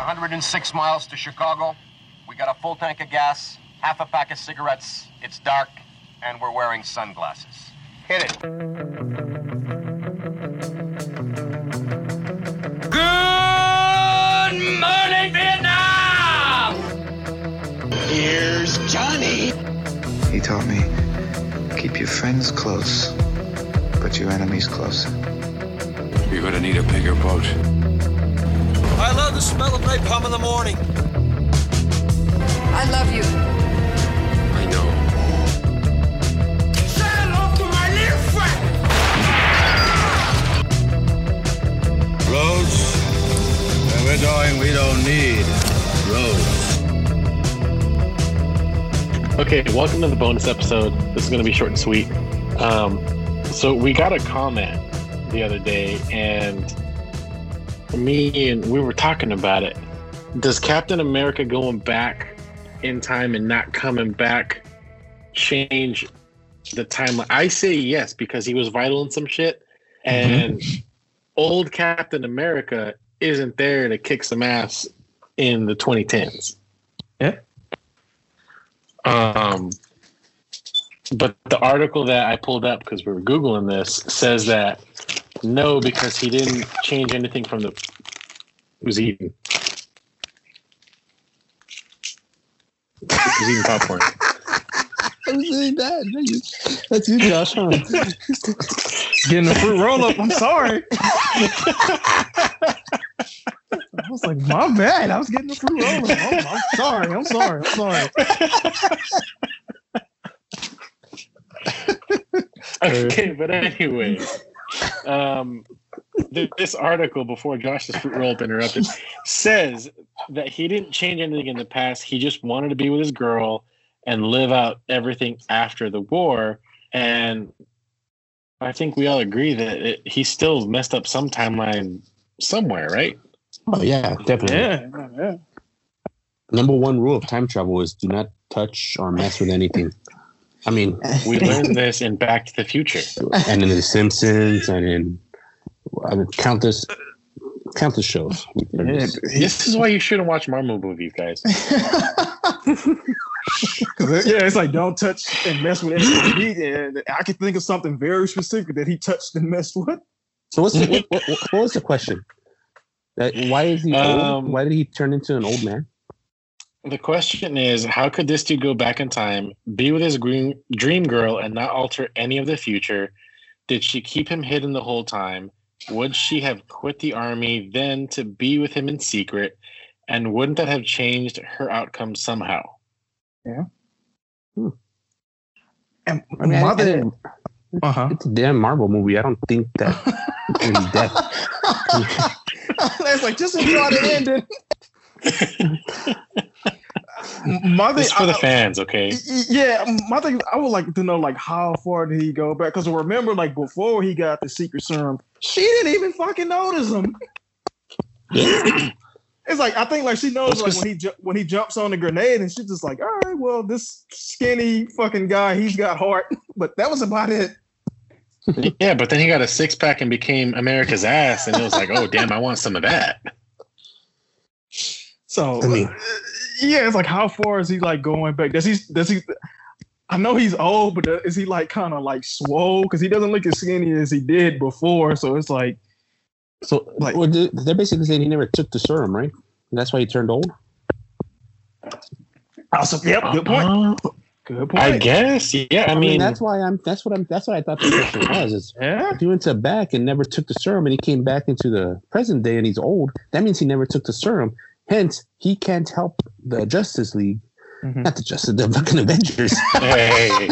106 miles to Chicago. We got a full tank of gas, half a pack of cigarettes. It's dark, and we're wearing sunglasses. Hit it. Good morning, Vietnam! Here's Johnny. He taught me keep your friends close, but your enemies closer. You're gonna need a bigger boat. I love the smell of napalm in the morning. I love you. I know. Say hello to my little friend! Roads? Where we're going, we don't need roads. Okay, welcome to the bonus episode. This is going to be short and sweet. Um, so we got a comment the other day, and me and we were talking about it. Does Captain America going back in time and not coming back change the timeline? I say yes because he was vital in some shit, and old Captain America isn't there to kick some ass in the 2010s. Yeah. Um, but the article that I pulled up because we were googling this says that no, because he didn't change anything from the was eating. He was eating popcorn. I was saying that. That's you, Josh. Huh? Getting a fruit roll up. I'm sorry. I was like, my bad. I was getting a fruit roll up. I'm, I'm sorry. I'm sorry. I'm sorry. okay, but anyway, um, th- this article before Josh's fruit roll up interrupted says that he didn't change anything in the past. He just wanted to be with his girl and live out everything after the war. And I think we all agree that it, he still messed up some timeline somewhere, right? Oh yeah, definitely. Yeah. yeah. Number one rule of time travel is do not touch or mess with anything. I mean, We learned this in Back to the Future. and in The Simpsons and in I mean, countless countless shows. we've learned Yeah, this. This is why you shouldn't watch Marvel movies, guys. 'Cause it- yeah, it's like don't touch and mess with anything. He- and I can think of something very specific that he touched and messed with. So what's the, what, what, what was the question? That why is he old? Um, Why did he turn into an old man? The question is, how could this dude go back in time, be with his dream, dream girl, and not alter any of the future? Did she keep him hidden the whole time? Would she have quit the army then to be with him in secret? And wouldn't that have changed her outcome somehow? Yeah. And I mean, I- I mother, uh-huh. it's a damn Marvel movie. I don't think that in depth. That's like just enjoy the ending. Mother, This is for the fans, okay? Yeah, my thing, I would like to know like how far did he go back? Because remember, like before he got the secret serum, she didn't even fucking notice him. it's like I think like she knows That's like 'cause- when he ju- when he jumps on the grenade and she's just like, all right, well this skinny fucking guy, he's got heart, but that was about it. yeah, but then he got a six pack and became America's ass, and it was like, oh, damn, I want some of that. So I mean- uh, yeah, it's like how far is he like going back? Does he does he? I know he's old, but is he like kind of like swole? Because he doesn't look as skinny as he did before. So it's like. So Like- well, they- they're basically saying he never took the serum, right? And that's why he turned old. Also, yep, good point. Uh, Good point. I guess, yeah. I, I mean, mean, that's why I'm. That's what I'm. That's what I thought the question was. Is Yeah. if he went to back and never took the serum, and he came back into the present day and he's old, that means he never took the serum. Hence, he can't help the Justice League, Mhm. not the Justice, League the fucking Avengers. hey,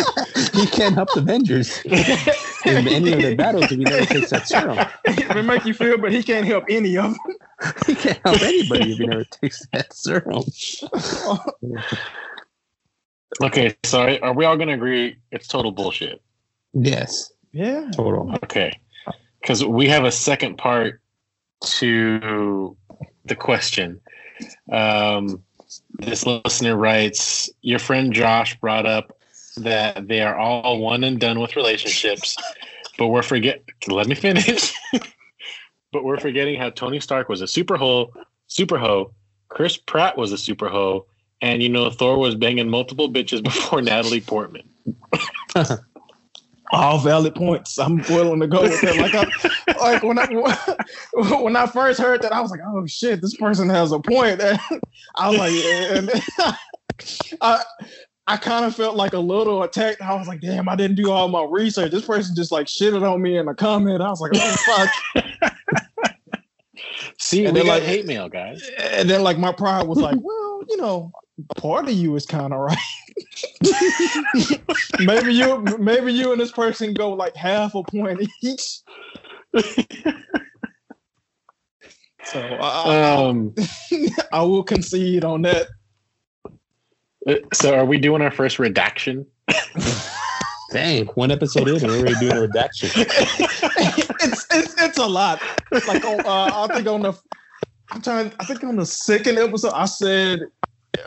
he can't help the Avengers in any of their battles if he never takes that serum. it may make you feel, but he can't help any of them. He can't help anybody if he never takes that serum. okay, so are we all going to agree it's total bullshit? Yes, Yeah. total. Okay. Because we have a second part to the question. Um, this listener writes Your friend Josh brought up that they are all one and done with relationships, but we're forget. Let me finish. but we're forgetting how Tony Stark was a super hoe, super hoe, Chris Pratt was a super hoe, and you know Thor was banging multiple bitches before Natalie Portman. All valid points. I'm willing to go with that. Like, I, like when I when I first heard that, I was like, "Oh shit, this person has a point." I was like, and I I kind of felt like a little attacked. I was like, "Damn, I didn't do all my research." This person just like shitted on me in a comment. I was like, "Oh fuck." See, And we then, got like- hate mail, guys. And then like my pride was like, "Well, you know, part of you is kind of right." Maybe you maybe you and this person go like half a point each. so I, Um, I will concede on that. uh, so are we doing our first redaction? Dang, one episode in, and we're already doing a redaction. it's, it's it's a lot. Like on, uh, I think on the I'm trying. I think on the second episode, I said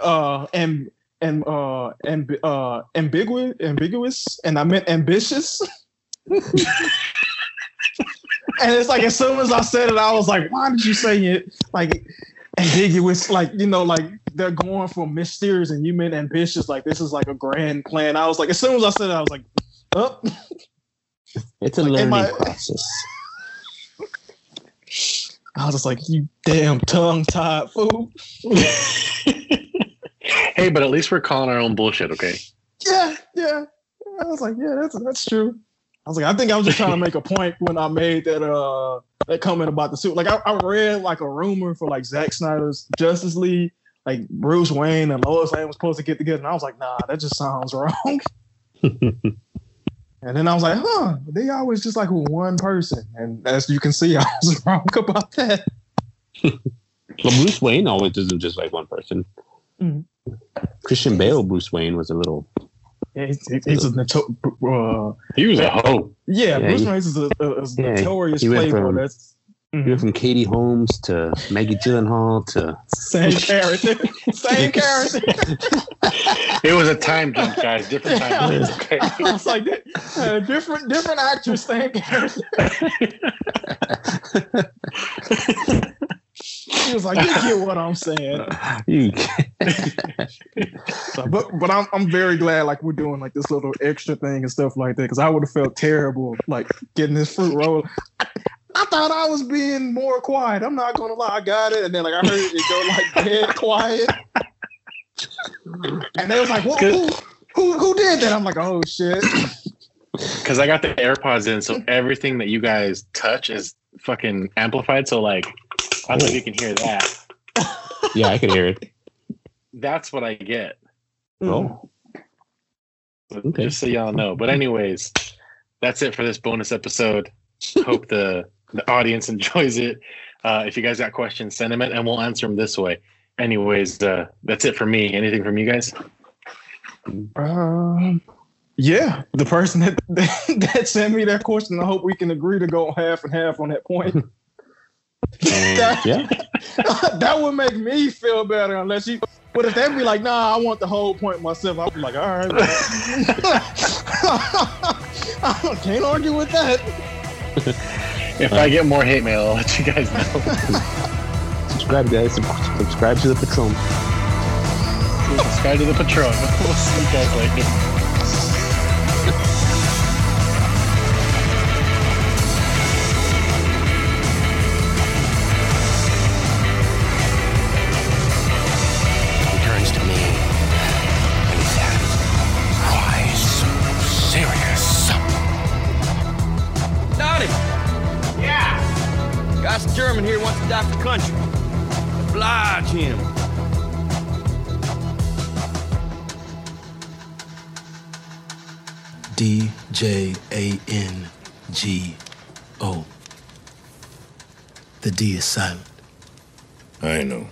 uh and and uh and uh ambiguous ambiguous, and I meant ambitious. and it's like as soon as I said it, I was like, why did you say it like ambiguous? Like you know, like they're going for mysterious, and you meant ambitious. Like this is like a grand plan. I was like, as soon as I said it, I was like, oh. It's a Like, learning process. I was just like, you damn tongue tied fool. hey, but at least we're calling our own bullshit, okay? Yeah, yeah. I was like, yeah, that's that's true. I was like, I think I was just trying to make a point when I made that uh that comment about the suit. Like I, I read like a rumor for like Zack Snyder's Justice League, like Bruce Wayne and Lois Lane was supposed to get together, and I was like, nah, that just sounds wrong. and then I was like, huh, they always just like one person, and as you can see, I was wrong about that. Well, Bruce Wayne always isn't just like one person. Mhm. Christian Bale, Bruce Wayne was a little. Yeah, he's, he's a noto- uh, He was a hoe. yeah, Yeah, Bruce Wayne is a, a, a Yeah, notorious he went playboy. from- That's He went from Katie Holmes to Maggie Gyllenhaal to Same character. Same character. It was a time jump, guys. Different time. jump, okay? I was like, uh, different different actors, same character. He was like, you get what I'm saying. you. So, but but I'm I'm very glad like we're doing like this little extra thing and stuff like that because I would have felt terrible like getting this fruit roll. I, I thought I was being more quiet. I'm not gonna lie, I got it, and then like I heard it go like dead quiet, and they was like, "Who who who, who did that?" I'm like, "Oh shit." Because I got the AirPods in, so everything that you guys touch is fucking amplified. So like, I don't know if you can hear that. Yeah, I can hear it. That's what I get. Oh, So Okay. Just so y'all know. But anyways, that's it for this bonus episode. Hope the the audience enjoys it. Uh, if you guys got questions, send them in, and we'll answer them this way. Anyways, uh, that's it for me. Anything from you guys? Um, yeah, the person that that sent me that question. I hope we can agree to go half and half on that point. Um, that, yeah. that would make me feel better. Unless you, but if they'd be like, "Nah, I want the whole point myself," I'd be like, "All right." I can't argue with that. If I get more hate mail, I'll let you guys know. Subscribe, guys. Subscribe to the Patreon. Subscribe to the Patreon. We'll see you guys later. German here wants to die for country. Oblige him. D J A N G O. The D is silent. I know.